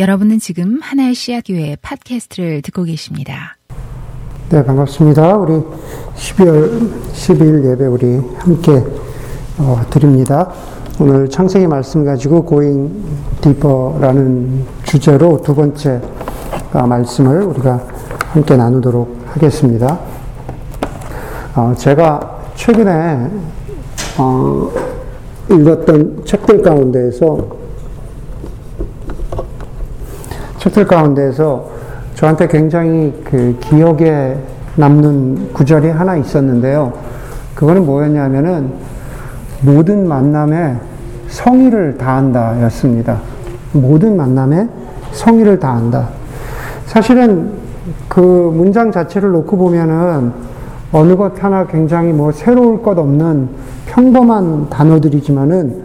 여러분은 지금 하나의 씨앗교회 팟캐스트를 듣고 계십니다. 네, 반갑습니다. 우리 12월 12일 예배 우리 함께 어, 드립니다. 오늘 창세기 말씀 가지고 Going Deeper라는 주제로 두 번째 어, 말씀을 우리가 함께 나누도록 하겠습니다. 어, 제가 최근에 어, 읽었던 책들 가운데에서 책들 가운데에서 저한테 굉장히 그 기억에 남는 구절이 하나 있었는데요. 그거는 뭐였냐면은 모든 만남에 성의를 다한다 였습니다. 모든 만남에 성의를 다한다. 사실은 그 문장 자체를 놓고 보면은 어느 것 하나 굉장히 뭐 새로울 것 없는 평범한 단어들이지만은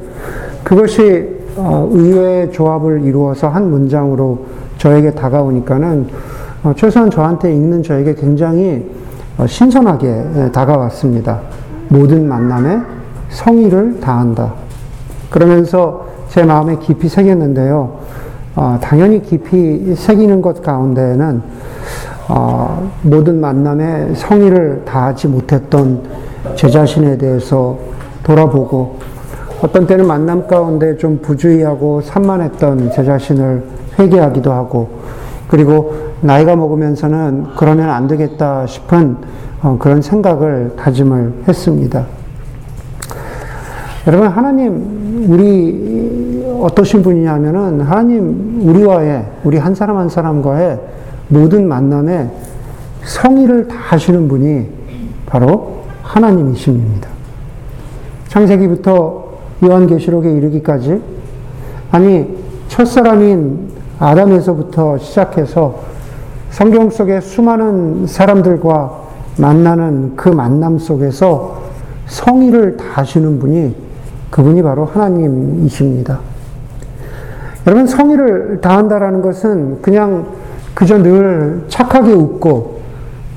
그것이 어, 의외의 조합을 이루어서 한 문장으로 저에게 다가오니까는 어, 최소한 저한테 읽는 저에게 굉장히 어, 신선하게 예, 다가왔습니다. 모든 만남에 성의를 다한다. 그러면서 제 마음에 깊이 새겼는데요. 어, 당연히 깊이 새기는 것 가운데에는 어, 모든 만남에 성의를 다하지 못했던 제 자신에 대해서 돌아보고 어떤 때는 만남 가운데 좀 부주의하고 산만했던 제 자신을 회개하기도 하고 그리고 나이가 먹으면서는 그러면 안 되겠다 싶은 어, 그런 생각을 다짐을 했습니다. 여러분 하나님 우리 어떠신 분이냐면은 하나님 우리와의 우리 한 사람 한 사람과의 모든 만남에 성의를 다 하시는 분이 바로 하나님이십니다. 창세기부터 요한계시록에 이르기까지 아니 첫사람인 아담에서부터 시작해서 성경 속에 수많은 사람들과 만나는 그 만남 속에서 성의를 다하시는 분이 그분이 바로 하나님이십니다. 여러분, 성의를 다한다라는 것은 그냥 그저 늘 착하게 웃고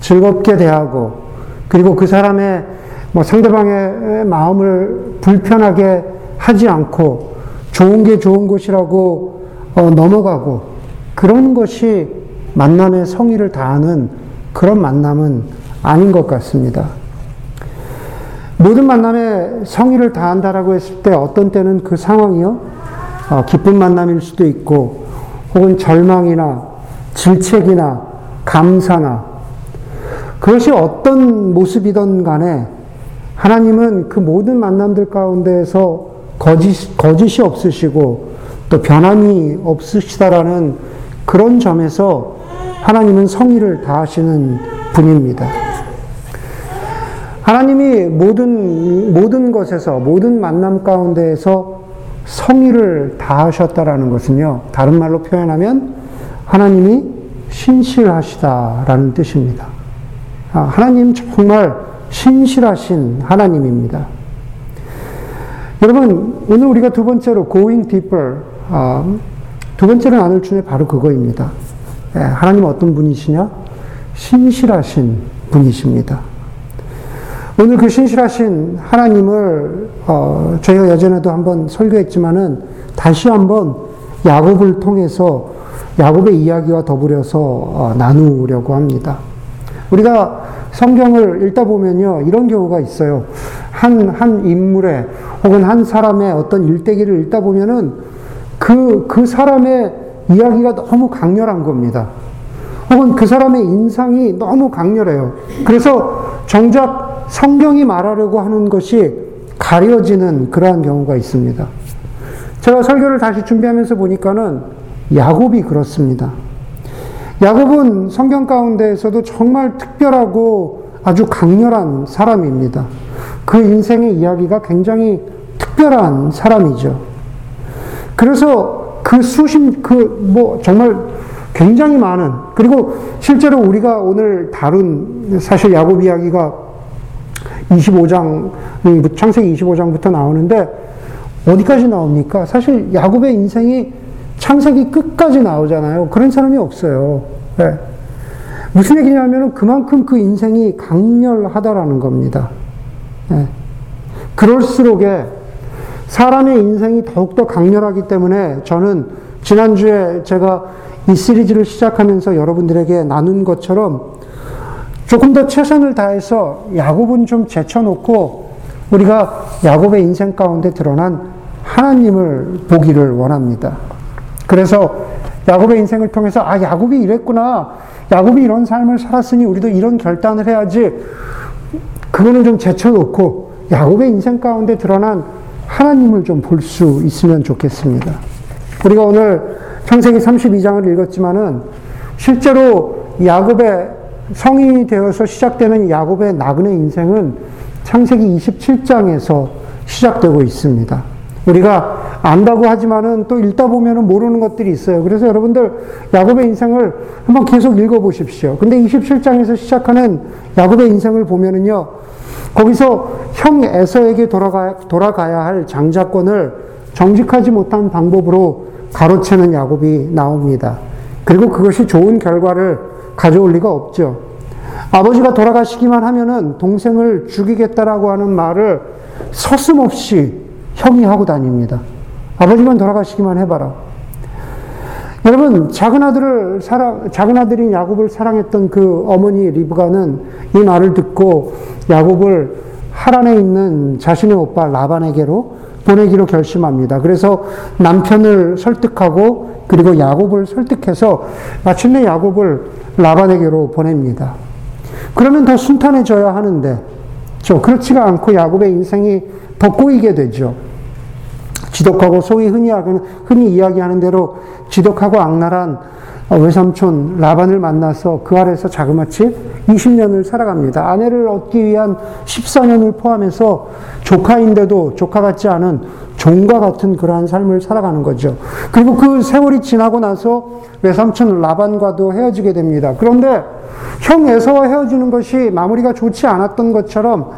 즐겁게 대하고 그리고 그 사람의 뭐 상대방의 마음을 불편하게 하지 않고 좋은 게 좋은 것이라고 어, 넘어가고 그런 것이 만남의 성의를 다하는 그런 만남은 아닌 것 같습니다. 모든 만남에 성의를 다한다라고 했을 때 어떤 때는 그 상황이요, 어, 기쁜 만남일 수도 있고, 혹은 절망이나 질책이나 감사나 그것이 어떤 모습이든 간에 하나님은 그 모든 만남들 가운데에서 거짓, 거짓이 없으시고 또 변함이 없으시다라는 그런 점에서 하나님은 성의를 다하시는 분입니다. 하나님이 모든, 모든 것에서, 모든 만남 가운데에서 성의를 다하셨다라는 것은요, 다른 말로 표현하면 하나님이 신실하시다라는 뜻입니다. 아, 하나님 정말 신실하신 하나님입니다. 여러분, 오늘 우리가 두 번째로 going deeper, 어, 두 번째로 나눌 주제 바로 그거입니다. 예, 하나님 어떤 분이시냐? 신실하신 분이십니다. 오늘 그 신실하신 하나님을 어, 저희가 예전에도 한번 설교했지만은 다시 한번 야곱을 통해서 야곱의 이야기와 더불여서 어, 나누려고 합니다. 우리가 성경을 읽다 보면요, 이런 경우가 있어요. 한, 한 인물의 혹은 한 사람의 어떤 일대기를 읽다 보면은 그, 그 사람의 이야기가 너무 강렬한 겁니다. 혹은 그 사람의 인상이 너무 강렬해요. 그래서 정작 성경이 말하려고 하는 것이 가려지는 그러한 경우가 있습니다. 제가 설교를 다시 준비하면서 보니까는 야곱이 그렇습니다. 야곱은 성경 가운데에서도 정말 특별하고 아주 강렬한 사람입니다. 그 인생의 이야기가 굉장히 특별한 사람이죠. 그래서 그 수심, 그, 뭐, 정말 굉장히 많은, 그리고 실제로 우리가 오늘 다룬 사실 야곱 이야기가 25장, 창세기 25장부터 나오는데, 어디까지 나옵니까? 사실 야곱의 인생이 창세기 끝까지 나오잖아요. 그런 사람이 없어요. 네. 무슨 얘기냐면 그만큼 그 인생이 강렬하다라는 겁니다. 네. 그럴수록에 사람의 인생이 더욱더 강렬하기 때문에 저는 지난주에 제가 이 시리즈를 시작하면서 여러분들에게 나눈 것처럼 조금 더 최선을 다해서 야곱은 좀 제쳐놓고 우리가 야곱의 인생 가운데 드러난 하나님을 보기를 원합니다. 그래서 야곱의 인생을 통해서 아 야곱이 이랬구나. 야곱이 이런 삶을 살았으니 우리도 이런 결단을 해야지. 그거는 좀 제쳐놓고 야곱의 인생 가운데 드러난 하나님을 좀 볼 수 있으면 좋겠습니다. 우리가 오늘 창세기 32장을 읽었지만은 실제로 야곱의 성인이 되어서 시작되는 야곱의 나그네 인생은 창세기 27장에서 시작되고 있습니다. 우리가 안다고 하지만은 또 읽다 보면은 모르는 것들이 있어요. 그래서 여러분들 야곱의 인생을 한번 계속 읽어 보십시오. 근데 27장에서 시작하는 야곱의 인생을 보면은요. 거기서 형 에서에게 돌아가, 돌아가야 할 장자권을 정직하지 못한 방법으로 가로채는 야곱이 나옵니다. 그리고 그것이 좋은 결과를 가져올 리가 없죠. 아버지가 돌아가시기만 하면은 동생을 죽이겠다라고 하는 말을 서슴없이 형이 하고 다닙니다. 아버지만 돌아가시기만 해봐라. 여러분, 작은 아들을 사랑, 작은 아들인 야곱을 사랑했던 그 어머니 리브가는 이 말을 듣고 야곱을 하란에 있는 자신의 오빠 라반에게로 보내기로 결심합니다. 그래서 남편을 설득하고 그리고 야곱을 설득해서 마침내 야곱을 라반에게로 보냅니다. 그러면 더 순탄해져야 하는데, 저 그렇지가 않고 야곱의 인생이 더 꼬이게 되죠. 지독하고 소위 흔히, 흔히 이야기하는 대로 지독하고 악랄한 외삼촌 라반을 만나서 그 아래서 자그마치 20년을 살아갑니다. 아내를 얻기 위한 14년을 포함해서 조카인데도 조카 같지 않은 종과 같은 그러한 삶을 살아가는 거죠. 그리고 그 세월이 지나고 나서 외삼촌 라반과도 헤어지게 됩니다. 그런데 형 에서와 헤어지는 것이 마무리가 좋지 않았던 것처럼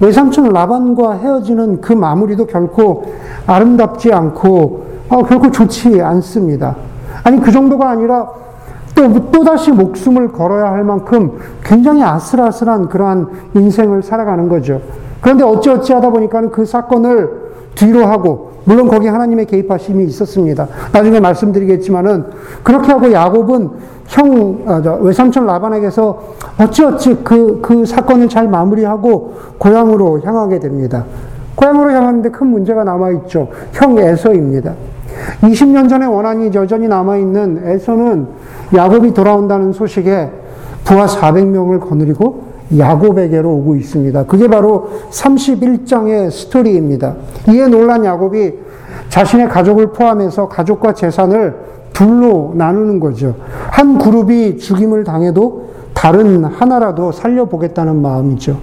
외삼촌 라반과 헤어지는 그 마무리도 결코 아름답지 않고 어, 결코 좋지 않습니다. 아니 그 정도가 아니라 또 또다시 목숨을 걸어야 할 만큼 굉장히 아슬아슬한 그러한 인생을 살아가는 거죠. 그런데 어찌어찌 하다 보니까 그 사건을 뒤로 하고 물론 거기 하나님의 개입하심이 있었습니다. 나중에 말씀드리겠지만은 그렇게 하고 야곱은 형 아, 외삼촌 라반에게서 어찌어찌 그, 그 사건을 잘 마무리하고 고향으로 향하게 됩니다. 고향으로 향하는데 큰 문제가 남아있죠. 형 에서입니다. 20년 전에 원한이 여전히 남아있는 에서는 야곱이 돌아온다는 소식에 부하 400명을 거느리고 야곱에게로 오고 있습니다. 그게 바로 31장의 스토리입니다. 이에 놀란 야곱이 자신의 가족을 포함해서 가족과 재산을 둘로 나누는 거죠. 한 그룹이 죽임을 당해도 다른 하나라도 살려보겠다는 마음이죠.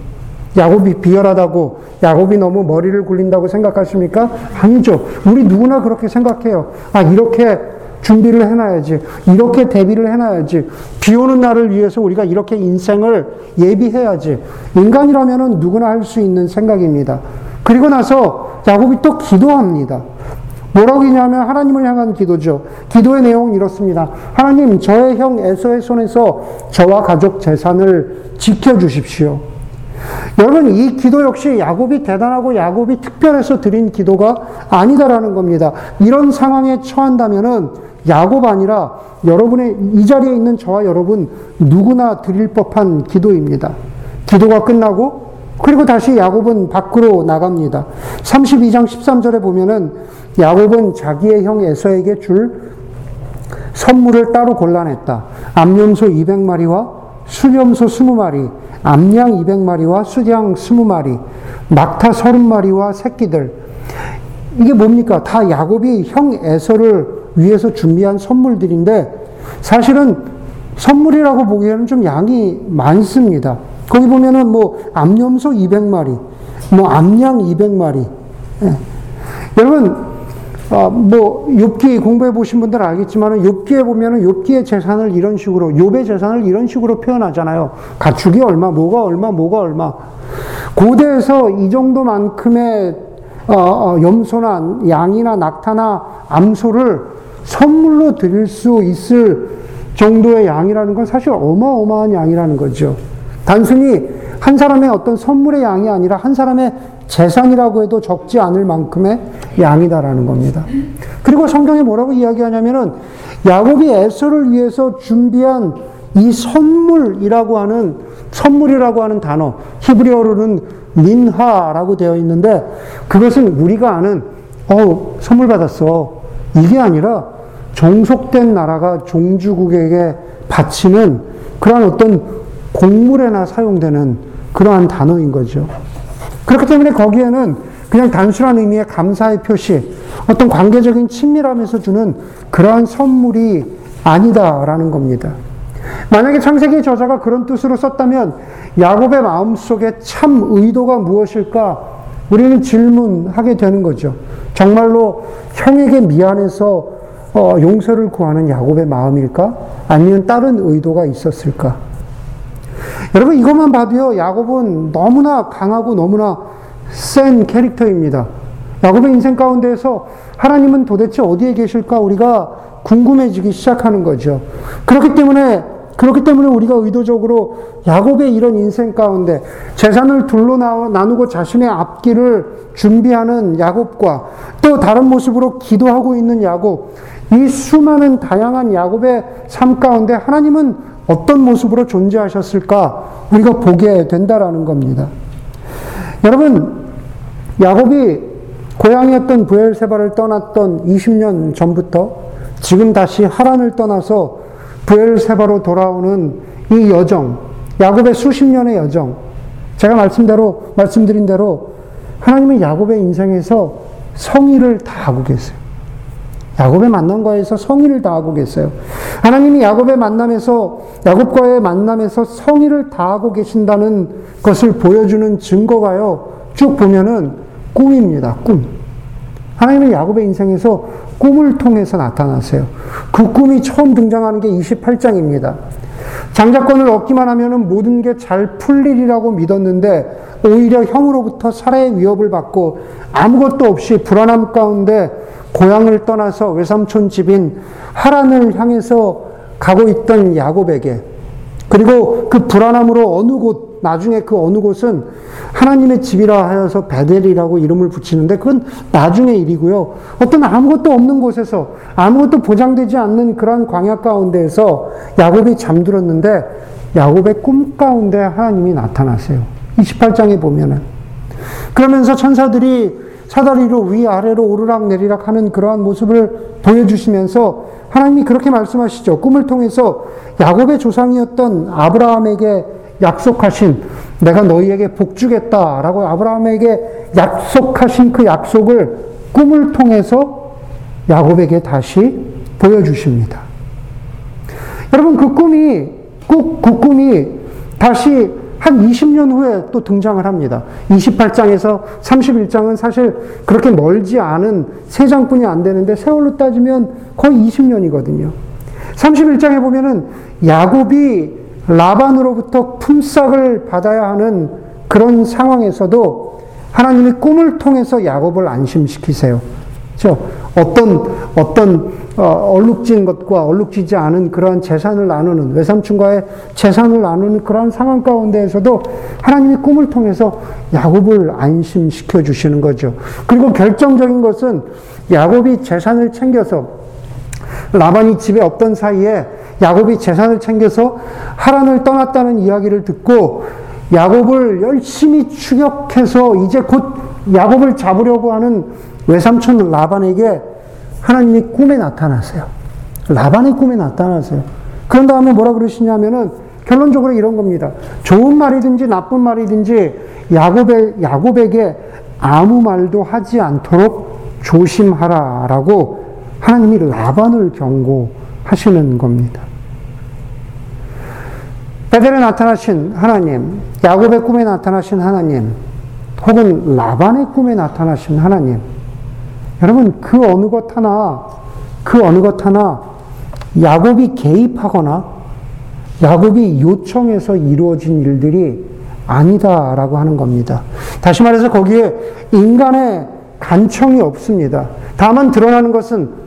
야곱이 비열하다고 야곱이 너무 머리를 굴린다고 생각하십니까? 아니죠. 우리 누구나 그렇게 생각해요. 아, 이렇게 준비를 해놔야지. 이렇게 대비를 해놔야지. 비 오는 날을 위해서 우리가 이렇게 인생을 예비해야지. 인간이라면 누구나 할 수 있는 생각입니다. 그리고 나서 야곱이 또 기도합니다. 뭐라고 하냐면 하나님을 향한 기도죠. 기도의 내용은 이렇습니다. 하나님, 저의 형 에서의 손에서 저와 가족 재산을 지켜주십시오. 여러분, 이 기도 역시 야곱이 대단하고 야곱이 특별해서 드린 기도가 아니다라는 겁니다. 이런 상황에 처한다면은 야곱 아니라 여러분의 이 자리에 있는 저와 여러분 누구나 드릴 법한 기도입니다. 기도가 끝나고 그리고 다시 야곱은 밖으로 나갑니다. 32장 13절에 보면은 야곱은 자기의 형 에서에게 줄 선물을 따로 골라냈다. 암염소 200마리와 수염소 20마리, 암양 200마리와 수양 20마리, 낙타 30마리와 새끼들. 이게 뭡니까? 다 야곱이 형 에서를 위해서 준비한 선물들인데 사실은 선물이라고 보기에는 좀 양이 많습니다. 거기 보면은 뭐 암염소 200마리, 뭐 암양 200마리. 예. 여러분 어, 뭐 욥기 공부해 보신 분들 알겠지만은 욥기에 보면은 욥기의 재산을 이런 식으로 욥의 재산을 이런 식으로 표현하잖아요. 가축이 얼마, 뭐가 얼마, 뭐가 얼마. 고대에서 이 정도만큼의 어, 어, 염소나 양이나 낙타나 암소를 선물로 드릴 수 있을 정도의 양이라는 건 사실 어마어마한 양이라는 거죠. 단순히 한 사람의 어떤 선물의 양이 아니라 한 사람의 재산이라고 해도 적지 않을 만큼의 양이다라는 겁니다. 그리고 성경에 뭐라고 이야기하냐면은 야곱이 에서를 위해서 준비한 이 선물이라고 하는 선물이라고 하는 단어 히브리어로는 민하라고 되어 있는데 그것은 우리가 아는 어 선물 받았어 이게 아니라 종속된 나라가 종주국에게 바치는 그러한 어떤 곡물에나 사용되는 그러한 단어인 거죠. 그렇기 때문에 거기에는 그냥 단순한 의미의 감사의 표시, 어떤 관계적인 친밀함에서 주는 그러한 선물이 아니다라는 겁니다. 만약에 창세기 저자가 그런 뜻으로 썼다면 야곱의 마음 속에 참 의도가 무엇일까? 우리는 질문하게 되는 거죠. 정말로 형에게 미안해서 어, 용서를 구하는 야곱의 마음일까? 아니면 다른 의도가 있었을까? 여러분 이것만 봐도요. 야곱은 너무나 강하고 너무나 센 캐릭터입니다. 야곱의 인생 가운데에서 하나님은 도대체 어디에 계실까 우리가 궁금해지기 시작하는 거죠. 그렇기 때문에 그렇기 때문에 우리가 의도적으로 야곱의 이런 인생 가운데 재산을 둘로 나누고 자신의 앞길을 준비하는 야곱과 또 다른 모습으로 기도하고 있는 야곱, 이 수많은 다양한 야곱의 삶 가운데 하나님은 어떤 모습으로 존재하셨을까 우리가 보게 된다라는 겁니다. 여러분, 야곱이 고향이었던 부엘세바를 떠났던 20년 전부터 지금 다시 하란을 떠나서 부엘세바로 돌아오는 이 여정, 야곱의 수십 년의 여정, 제가 말씀대로 말씀드린 대로 하나님은 야곱의 인생에서 성의를 다하고 계세요. 야곱의 만남과에서 성의를 다하고 계세요. 하나님이 야곱의 만남에서 야곱과의 만남에서 성의를 다하고 계신다는 것을 보여주는 증거가요. 쭉 보면은 꿈입니다. 꿈. 하나님은 야곱의 인생에서 꿈을 통해서 나타나세요. 그 꿈이 처음 등장하는 게 28장입니다. 장자권을 얻기만 하면 모든 게 잘 풀리리라고 믿었는데 오히려 형으로부터 살해의 위협을 받고 아무것도 없이 불안함 가운데 고향을 떠나서 외삼촌 집인 하란을 향해서 가고 있던 야곱에게 그리고 그 불안함으로 어느 곳 나중에 그 어느 곳은 하나님의 집이라 하여서 베델이라고 이름을 붙이는데 그건 나중의 일이고요. 어떤 아무것도 없는 곳에서 아무것도 보장되지 않는 그러한 광야 가운데에서 야곱이 잠들었는데 야곱의 꿈 가운데 하나님이 나타나세요. 28장에 보면은 그러면서 천사들이 사다리로 위아래로 오르락 내리락 하는 그러한 모습을 보여주시면서 하나님이 그렇게 말씀하시죠. 꿈을 통해서 야곱의 조상이었던 아브라함에게 약속하신 내가 너희에게 복 주겠다라고 아브라함에게 약속하신 그 약속을 꿈을 통해서 야곱에게 다시 보여주십니다. 여러분 그 꿈이 꼭 그 꿈이 다시 한 20년 후에 또 등장을 합니다. 28장에서 31장은 사실 그렇게 멀지 않은 3장뿐이 안 되는데 세월로 따지면 거의 20년이거든요. 31장에 보면은 야곱이 라반으로부터 품삯을 받아야 하는 그런 상황에서도 하나님이 꿈을 통해서 야곱을 안심시키세요. 그렇죠? 어떤 어떤 어, 얼룩진 것과 얼룩지지 않은 그러한 재산을 나누는 외삼촌과의 재산을 나누는 그러한 상황 가운데에서도 하나님이 꿈을 통해서 야곱을 안심시켜 주시는 거죠. 그리고 결정적인 것은 야곱이 재산을 챙겨서 라반이 집에 없던 사이에 야곱이 재산을 챙겨서 하란을 떠났다는 이야기를 듣고 야곱을 열심히 추격해서 이제 곧 야곱을 잡으려고 하는 외삼촌 라반에게 하나님이 꿈에 나타나세요. 라반의 꿈에 나타나세요. 그런 다음에 뭐라 그러시냐면은 결론적으로 이런 겁니다. 좋은 말이든지 나쁜 말이든지 야곱에, 야곱에게 아무 말도 하지 않도록 조심하라라고 하나님이 라반을 경고하시는 겁니다. 베델에 나타나신 하나님, 야곱의 꿈에 나타나신 하나님, 혹은 라반의 꿈에 나타나신 하나님, 여러분, 그 어느 것 하나, 그 어느 것 하나, 야곱이 개입하거나, 야곱이 요청해서 이루어진 일들이 아니다라고 하는 겁니다. 다시 말해서 거기에 인간의 간청이 없습니다. 다만 드러나는 것은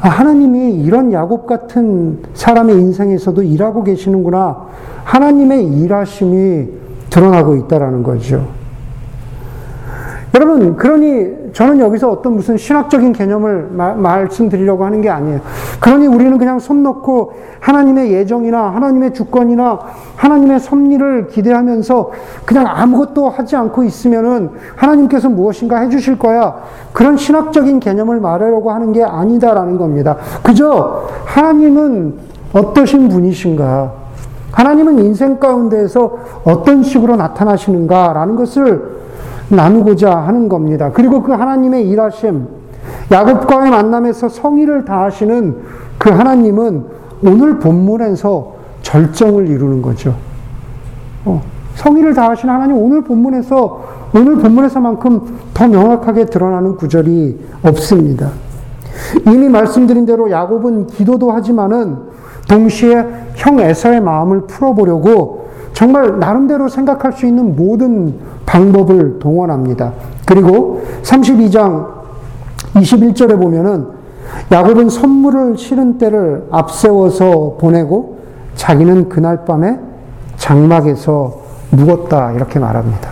아, 하나님이 이런 야곱 같은 사람의 인생에서도 일하고 계시는구나. 하나님의 일하심이 드러나고 있다라는 거죠. 여러분, 그러니 저는 여기서 어떤 무슨 신학적인 개념을 마, 말씀드리려고 하는 게 아니에요. 그러니 우리는 그냥 손 놓고 하나님의 예정이나 하나님의 주권이나 하나님의 섭리를 기대하면서 그냥 아무것도 하지 않고 있으면은 하나님께서 무엇인가 해주실 거야. 그런 신학적인 개념을 말하려고 하는 게 아니다라는 겁니다. 그저 하나님은 어떠신 분이신가? 하나님은 인생 가운데에서 어떤 식으로 나타나시는가라는 것을 나누고자 하는 겁니다. 그리고 그 하나님의 일하심, 야곱과의 만남에서 성의를 다하시는 그 하나님은 오늘 본문에서 절정을 이루는 거죠. 어, 성의를 다하시는 하나님 오늘 본문에서 오늘 본문에서만큼 더 명확하게 드러나는 구절이 없습니다. 이미 말씀드린 대로 야곱은 기도도 하지만은 동시에 형 에서의 마음을 풀어보려고 정말 나름대로 생각할 수 있는 모든 방법을 동원합니다. 그리고 32장 21절에 보면은 야곱은 선물을 실은 때를 앞세워서 보내고 자기는 그날 밤에 장막에서 묵었다 이렇게 말합니다.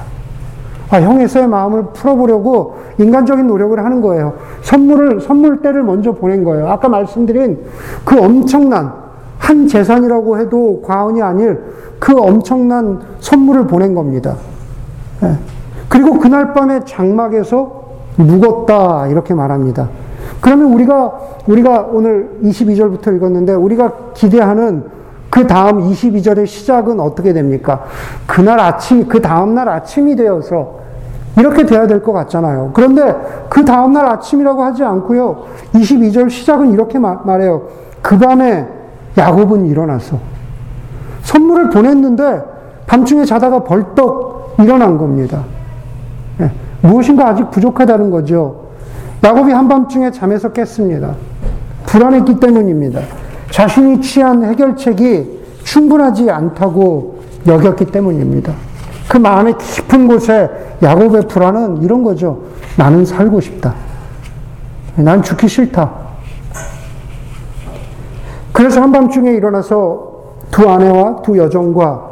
아, 형에서의 마음을 풀어보려고 인간적인 노력을 하는 거예요. 선물을 선물 때를 먼저 보낸 거예요. 아까 말씀드린 그 엄청난 한 재산이라고 해도 과언이 아닐 그 엄청난 선물을 보낸 겁니다. 예. 그리고 그날 밤에 장막에서 묵었다 이렇게 말합니다. 그러면 우리가 우리가 오늘 22절부터 읽었는데 우리가 기대하는 그 다음 22절의 시작은 어떻게 됩니까? 그날 아침 그 다음 날 아침이 되어서 이렇게 돼야 될 것 같잖아요. 그런데 그 다음 날 아침이라고 하지 않고요. 22절 시작은 이렇게 말해요. 그 밤에 야곱은 일어나서 선물을 보냈는데 밤중에 자다가 벌떡 일어난 겁니다. 네. 무엇인가 아직 부족하다는 거죠. 야곱이 한밤중에 잠에서 깼습니다. 불안했기 때문입니다. 자신이 취한 해결책이 충분하지 않다고 여겼기 때문입니다. 그 마음의 깊은 곳에 야곱의 불안은 이런 거죠. 나는 살고 싶다. 난 죽기 싫다. 그래서 한밤중에 일어나서 두 아내와 두 여종과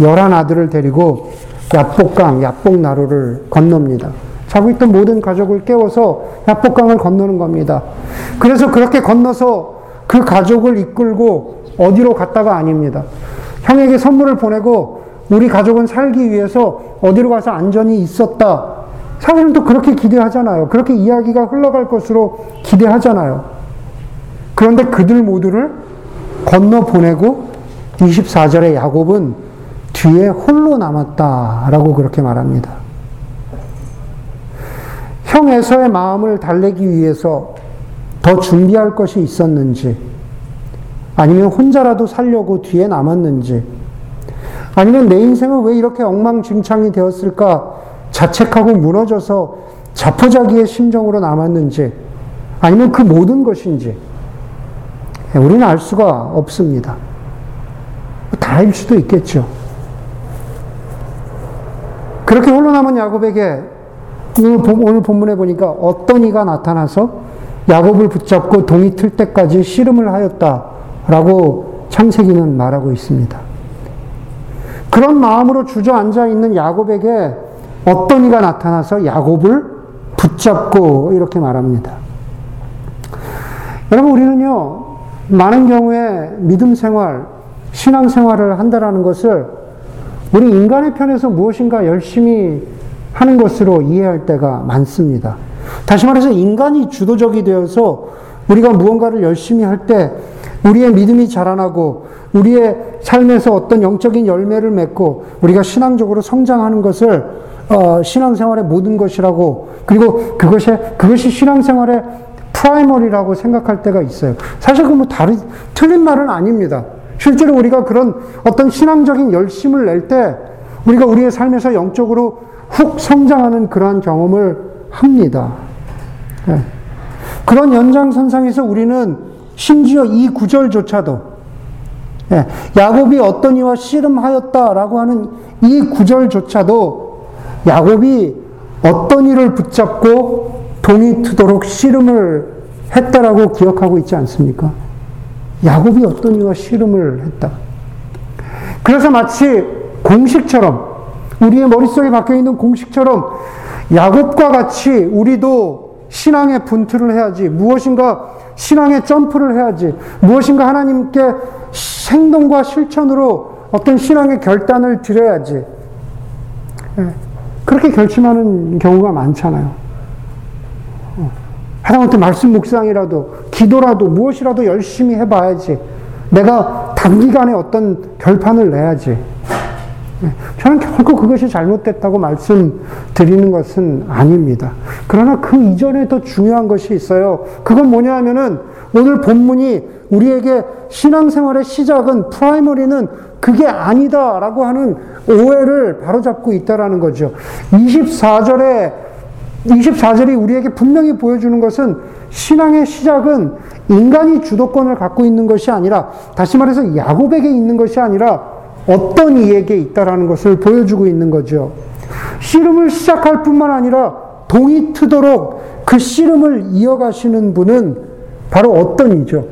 열한 아들을 데리고 야복강, 야복나루를 건넙니다. 자고 있던 모든 가족을 깨워서 야복강을 건너는 겁니다. 그래서 그렇게 건너서 그 가족을 이끌고 어디로 갔다가 아닙니다. 형에게 선물을 보내고 우리 가족은 살기 위해서 어디로 가서 안전히 있었다. 사실은 또 그렇게 기대하잖아요. 그렇게 이야기가 흘러갈 것으로 기대하잖아요. 그런데 그들 모두를 건너 보내고 24절에 야곱은 뒤에 홀로 남았다라고 그렇게 말합니다. 형 에서의 마음을 달래기 위해서 더 준비할 것이 있었는지, 아니면 혼자라도 살려고 뒤에 남았는지, 아니면 내 인생은 왜 이렇게 엉망진창이 되었을까 자책하고 무너져서 자포자기의 심정으로 남았는지, 아니면 그 모든 것인지, 우리는 알 수가 없습니다. 다일 수도 있겠죠. 그렇게 홀로 남은 야곱에게 오늘 본문에 보니까 어떤 이가 나타나서 야곱을 붙잡고 동이 틀 때까지 씨름을 하였다라고 창세기는 말하고 있습니다. 그런 마음으로 주저앉아 있는 야곱에게 어떤 이가 나타나서 야곱을 붙잡고 이렇게 말합니다. 여러분, 우리는요, 많은 경우에 믿음 생활, 신앙 생활을 한다라는 것을 우리 인간의 편에서 무엇인가 열심히 하는 것으로 이해할 때가 많습니다. 다시 말해서 인간이 주도적이 되어서 우리가 무언가를 열심히 할 때 우리의 믿음이 자라나고 우리의 삶에서 어떤 영적인 열매를 맺고 우리가 신앙적으로 성장하는 것을 어, 신앙생활의 모든 것이라고 그리고 그것이 그것이 신앙생활의 프라이머리라고 생각할 때가 있어요. 사실 그 뭐 다른 틀린 말은 아닙니다. 실제로 우리가 그런 어떤 신앙적인 열심을 낼 때 우리가 우리의 삶에서 영적으로 훅 성장하는 그러한 경험을 합니다. 네. 그런 연장선상에서 우리는 심지어 이 구절조차도 네. 야곱이 어떤 이와 씨름하였다라고 하는 이 구절조차도 야곱이 어떤 이를 붙잡고 동이 트도록 씨름을 했다라고 기억하고 있지 않습니까? 야곱이 어떤 이와 씨름을 했다. 그래서 마치 공식처럼 우리의 머릿속에 박혀 있는 공식처럼 야곱과 같이 우리도 신앙의 분투를 해야지. 무엇인가 신앙의 점프를 해야지. 무엇인가 하나님께 행동과 실천으로 어떤 신앙의 결단을 드려야지. 예. 그렇게 결심하는 경우가 많잖아요. 어. 하다못해 말씀 묵상이라도, 기도라도, 무엇이라도 열심히 해봐야지. 내가 단기간에 어떤 결판을 내야지. 예. 저는 결코 그것이 잘못됐다고 말씀드리는 것은 아닙니다. 그러나 그 이전에 더 중요한 것이 있어요. 그건 뭐냐 하면은 오늘 본문이 우리에게 신앙생활의 시작은 프라이머리는 그게 아니다라고 하는 오해를 바로잡고 있다라는 거죠. 24절에 24절이 우리에게 분명히 보여주는 것은 신앙의 시작은 인간이 주도권을 갖고 있는 것이 아니라 다시 말해서 야곱에게 있는 것이 아니라 어떤 이에게 있다라는 것을 보여주고 있는 거죠. 씨름을 시작할 뿐만 아니라 동이 트도록 그 씨름을 이어가시는 분은 바로 어떤 이죠.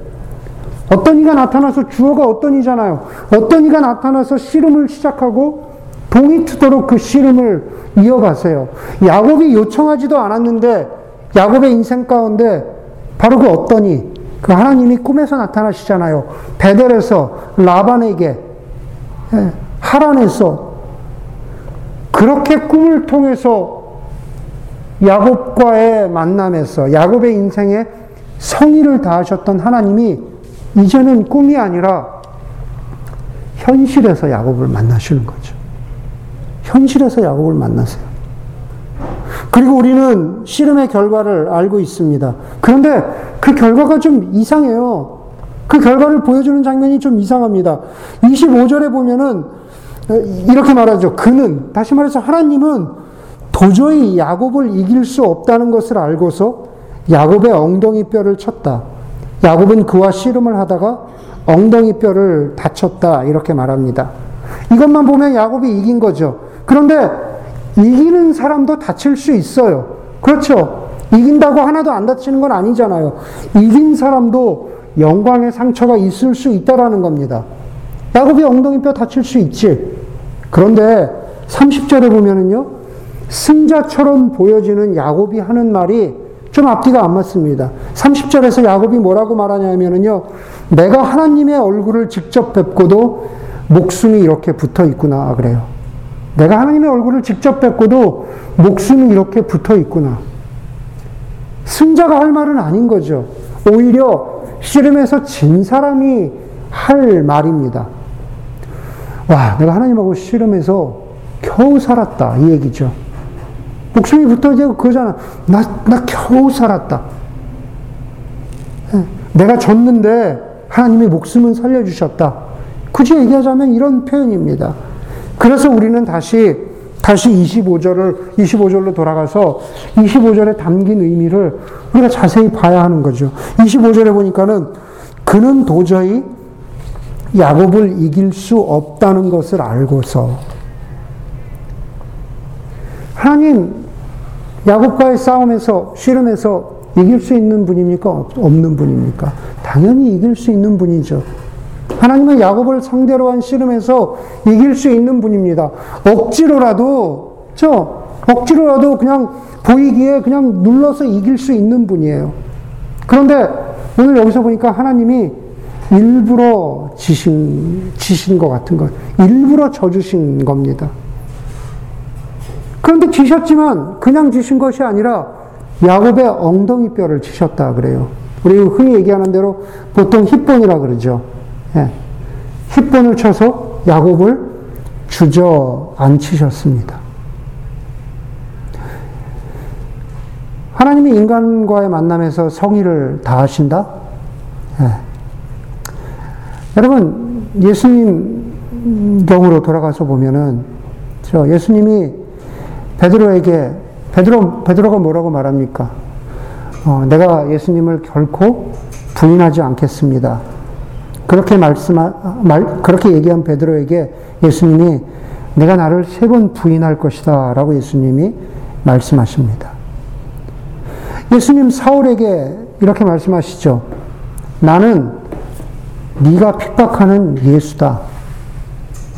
어떤 이가 나타나서 주어가 어떤 이잖아요. 어떤 이가 나타나서 씨름을 시작하고 동이 트도록 그 씨름을 이어가세요. 야곱이 요청하지도 않았는데 야곱의 인생 가운데 바로 그 이, 그 하나님이 꿈에서 나타나시잖아요. 베델에서 라반에게 예, 하란에서 그렇게 꿈을 통해서 야곱과의 만남에서 야곱의 인생에 성의를 다하셨던 하나님이 이제는 꿈이 아니라 현실에서 야곱을 만나시는 거죠. 현실에서 야곱을 만나세요. 그리고 우리는 씨름의 결과를 알고 있습니다. 그런데 그 결과가 좀 이상해요. 그 결과를 보여주는 장면이 좀 이상합니다. 25절에 보면은 어, 이렇게 말하죠. 그는 다시 말해서 하나님은 도저히 야곱을 이길 수 없다는 것을 알고서 야곱의 엉덩이 뼈를 쳤다. 야곱은 그와 씨름을 하다가 엉덩이 뼈를 다쳤다. 이렇게 말합니다. 이것만 보면 야곱이 이긴 거죠. 그런데 이기는 사람도 다칠 수 있어요. 그렇죠. 이긴다고 하나도 안 다치는 건 아니잖아요. 이긴 사람도 영광의 상처가 있을 수 있다라는 겁니다. 야곱이 엉덩이 뼈 다칠 수 있지. 그런데 30절에 보면은요, 승자처럼 보여지는 야곱이 하는 말이 좀 앞뒤가 안 맞습니다. 30절에서 야곱이 뭐라고 말하냐면요. 내가 하나님의 얼굴을 직접 뵙고도 목숨이 이렇게 붙어 있구나. 그래요. 내가 하나님의 얼굴을 직접 뵙고도 목숨이 이렇게 붙어 있구나. 승자가 할 말은 아닌 거죠. 오히려 씨름에서 진 사람이 할 말입니다. 와, 내가 하나님하고 씨름해서 겨우 살았다. 이 얘기죠. 목숨이 붙어지고 그거잖아. 나, 나 겨우 살았다. 예. 내가 졌는데 하나님이 목숨은 살려주셨다. 굳이 얘기하자면 이런 표현입니다. 그래서 우리는 다시, 다시 25절을, 25절로 돌아가서 25절에 담긴 의미를 우리가 자세히 봐야 하는 거죠. 25절에 보니까는 그는 도저히 야곱을 이길 수 없다는 것을 알고서 하나님 야곱과의 싸움에서 씨름에서 이길 수 있는 분입니까? 없는 분입니까? 당연히 이길 수 있는 분이죠. 하나님은 야곱을 상대로 한 씨름에서 이길 수 있는 분입니다. 억지로라도 저 억지로라도 그냥 보이기에 그냥 눌러서 이길 수 있는 분이에요. 그런데 오늘 여기서 보니까 하나님이 일부러 지신 지신 것 같은 것, 일부러 져주신 겁니다. 그런데 지셨지만 그냥 지신 것이 아니라 야곱의 엉덩이 뼈를 치셨다 그래요. 우리 흔히 얘기하는 대로 보통 힙본이라 그러죠. 예. 힙본을 쳐서 야곱을 주저앉히셨습니다. 하나님이 인간과의 만남에서 성의를 다하신다? 예. 여러분, 예수님 경으로 돌아가서 보면은, 저 예수님이 베드로에게 베드로 베드로가 뭐라고 말합니까? 어, 내가 예수님을 결코 부인하지 않겠습니다. 그렇게 말씀 말 그렇게 얘기한 베드로에게 예수님이 내가 나를 세 번 부인할 것이다라고 예수님이 말씀하십니다. 예수님 사울에게 이렇게 말씀하시죠. 나는 네가 핍박하는 예수다.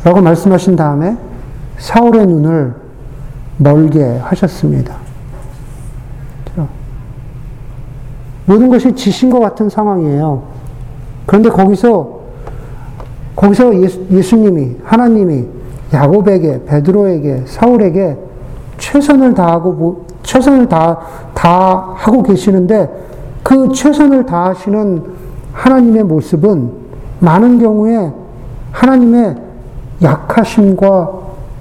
라고 말씀하신 다음에 사울의 눈을 멀게 하셨습니다. 모든 것이 지신 것 같은 상황이에요. 그런데 거기서 거기서 예수, 님이 하나님이 야곱에게 베드로에게 사울에게 최선을 다하고 최선을 다, 다 하고 계시는데 그 최선을 다하시는 하나님의 모습은 많은 경우에 하나님의 약하심과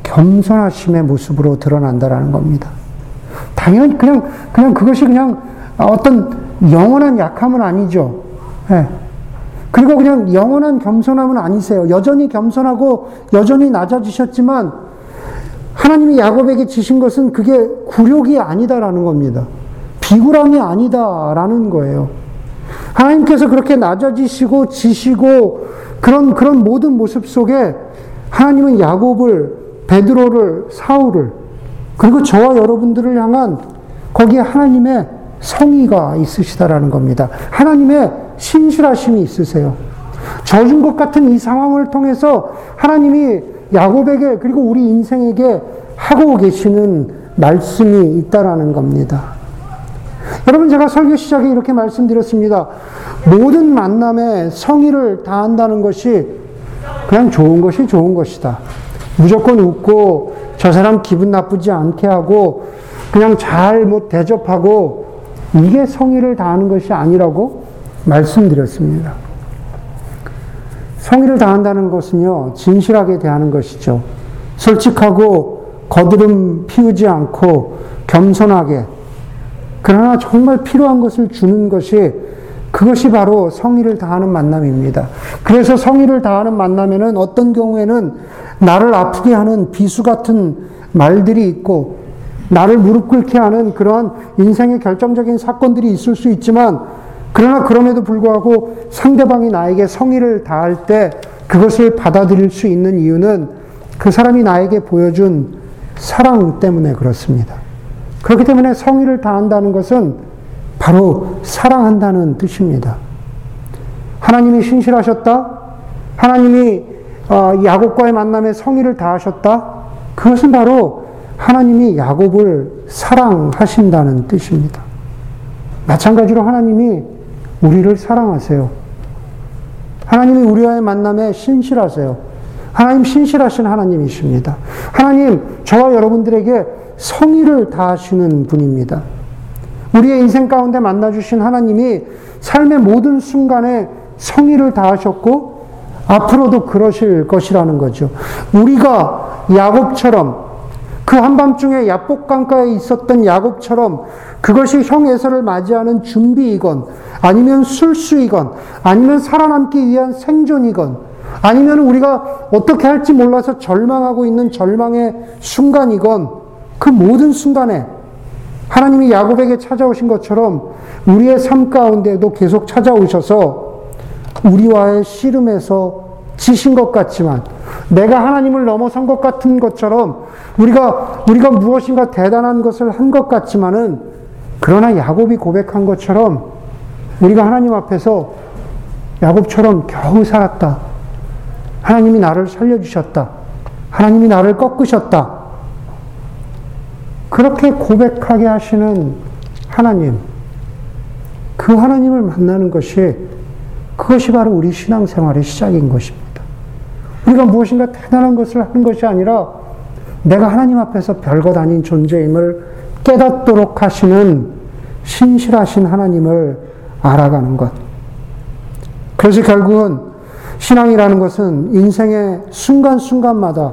겸손하심의 모습으로 드러난다라는 겁니다. 당연히 그냥 그냥 그것이 그냥 어떤 영원한 약함은 아니죠. 네. 그리고 그냥 영원한 겸손함은 아니세요. 여전히 겸손하고 여전히 낮아지셨지만 하나님이 야곱에게 지신 것은 그게 굴욕이 아니다라는 겁니다. 비굴함이 아니다라는 거예요. 하나님께서 그렇게 낮아지시고 지시고 그런 그런 모든 모습 속에 하나님은 야곱을 베드로를 사울을 그리고 저와 여러분들을 향한 거기에 하나님의 성의가 있으시다라는 겁니다. 하나님의 신실하심이 있으세요. 져준 것 같은 이 상황을 통해서 하나님이 야곱에게 그리고 우리 인생에게 하고 계시는 말씀이 있다라는 겁니다. 여러분 제가 설교 시작에 이렇게 말씀드렸습니다. 모든 만남에 성의를 다한다는 것이 그냥 좋은 것이 좋은 것이다. 무조건 웃고 저 사람 기분 나쁘지 않게 하고 그냥 잘 뭐 대접하고 이게 성의를 다하는 것이 아니라고 말씀드렸습니다. 성의를 다한다는 것은요, 진실하게 대하는 것이죠. 솔직하고 거드름 피우지 않고 겸손하게, 그러나 정말 필요한 것을 주는 것이 그것이 바로 성의를 다하는 만남입니다. 그래서 성의를 다하는 만남에는 어떤 경우에는 나를 아프게 하는 비수 같은 말들이 있고 나를 무릎 꿇게 하는 그러한 인생의 결정적인 사건들이 있을 수 있지만 그러나 그럼에도 불구하고 상대방이 나에게 성의를 다할 때 그것을 받아들일 수 있는 이유는 그 사람이 나에게 보여준 사랑 때문에 그렇습니다. 그렇기 때문에 성의를 다한다는 것은 바로 사랑한다는 뜻입니다. 하나님이 신실하셨다? 하나님이 어, 야곱과의 만남에 성의를 다하셨다? 그것은 바로 하나님이 야곱을 사랑하신다는 뜻입니다. 마찬가지로 하나님이 우리를 사랑하세요. 하나님이 우리와의 만남에 신실하세요. 하나님 신실하신 하나님이십니다. 하나님, 저와 여러분들에게 성의를 다하시는 분입니다. 우리의 인생 가운데 만나주신 하나님이 삶의 모든 순간에 성의를 다하셨고, 앞으로도 그러실 것이라는 거죠. 우리가 야곱처럼 그 한밤중에 야복강가에 있었던 야곱처럼 그것이 형 에서를 맞이하는 준비이건 아니면 술수이건 아니면 살아남기 위한 생존이건 아니면 우리가 어떻게 할지 몰라서 절망하고 있는 절망의 순간이건 그 모든 순간에 하나님이 야곱에게 찾아오신 것처럼 우리의 삶 가운데도 계속 찾아오셔서 우리와의 씨름에서 지신 것 같지만 내가 하나님을 넘어선 것 같은 것처럼 우리가 우리가 무엇인가 대단한 것을 한 것 같지만은 그러나 야곱이 고백한 것처럼 우리가 하나님 앞에서 야곱처럼 겨우 살았다. 하나님이 나를 살려주셨다. 하나님이 나를 꺾으셨다. 그렇게 고백하게 하시는 하나님, 그 하나님을 만나는 것이 그것이 바로 우리 신앙생활의 시작인 것입니다. 우리가 무엇인가 대단한 것을 하는 것이 아니라 내가 하나님 앞에서 별것 아닌 존재임을 깨닫도록 하시는 신실하신 하나님을 알아가는 것. 그래서 결국은 신앙이라는 것은 인생의 순간순간마다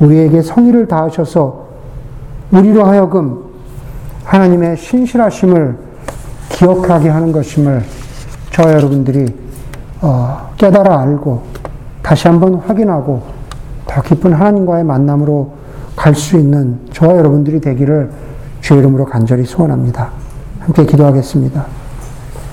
우리에게 성의를 다하셔서 우리로 하여금 하나님의 신실하심을 기억하게 하는 것임을 저 여러분들이 어, 깨달아 알고 다시 한번 확인하고 더 깊은 하나님과의 만남으로 갈 수 있는 저와 여러분들이 되기를 주의 이름으로 간절히 소원합니다. 함께 기도하겠습니다.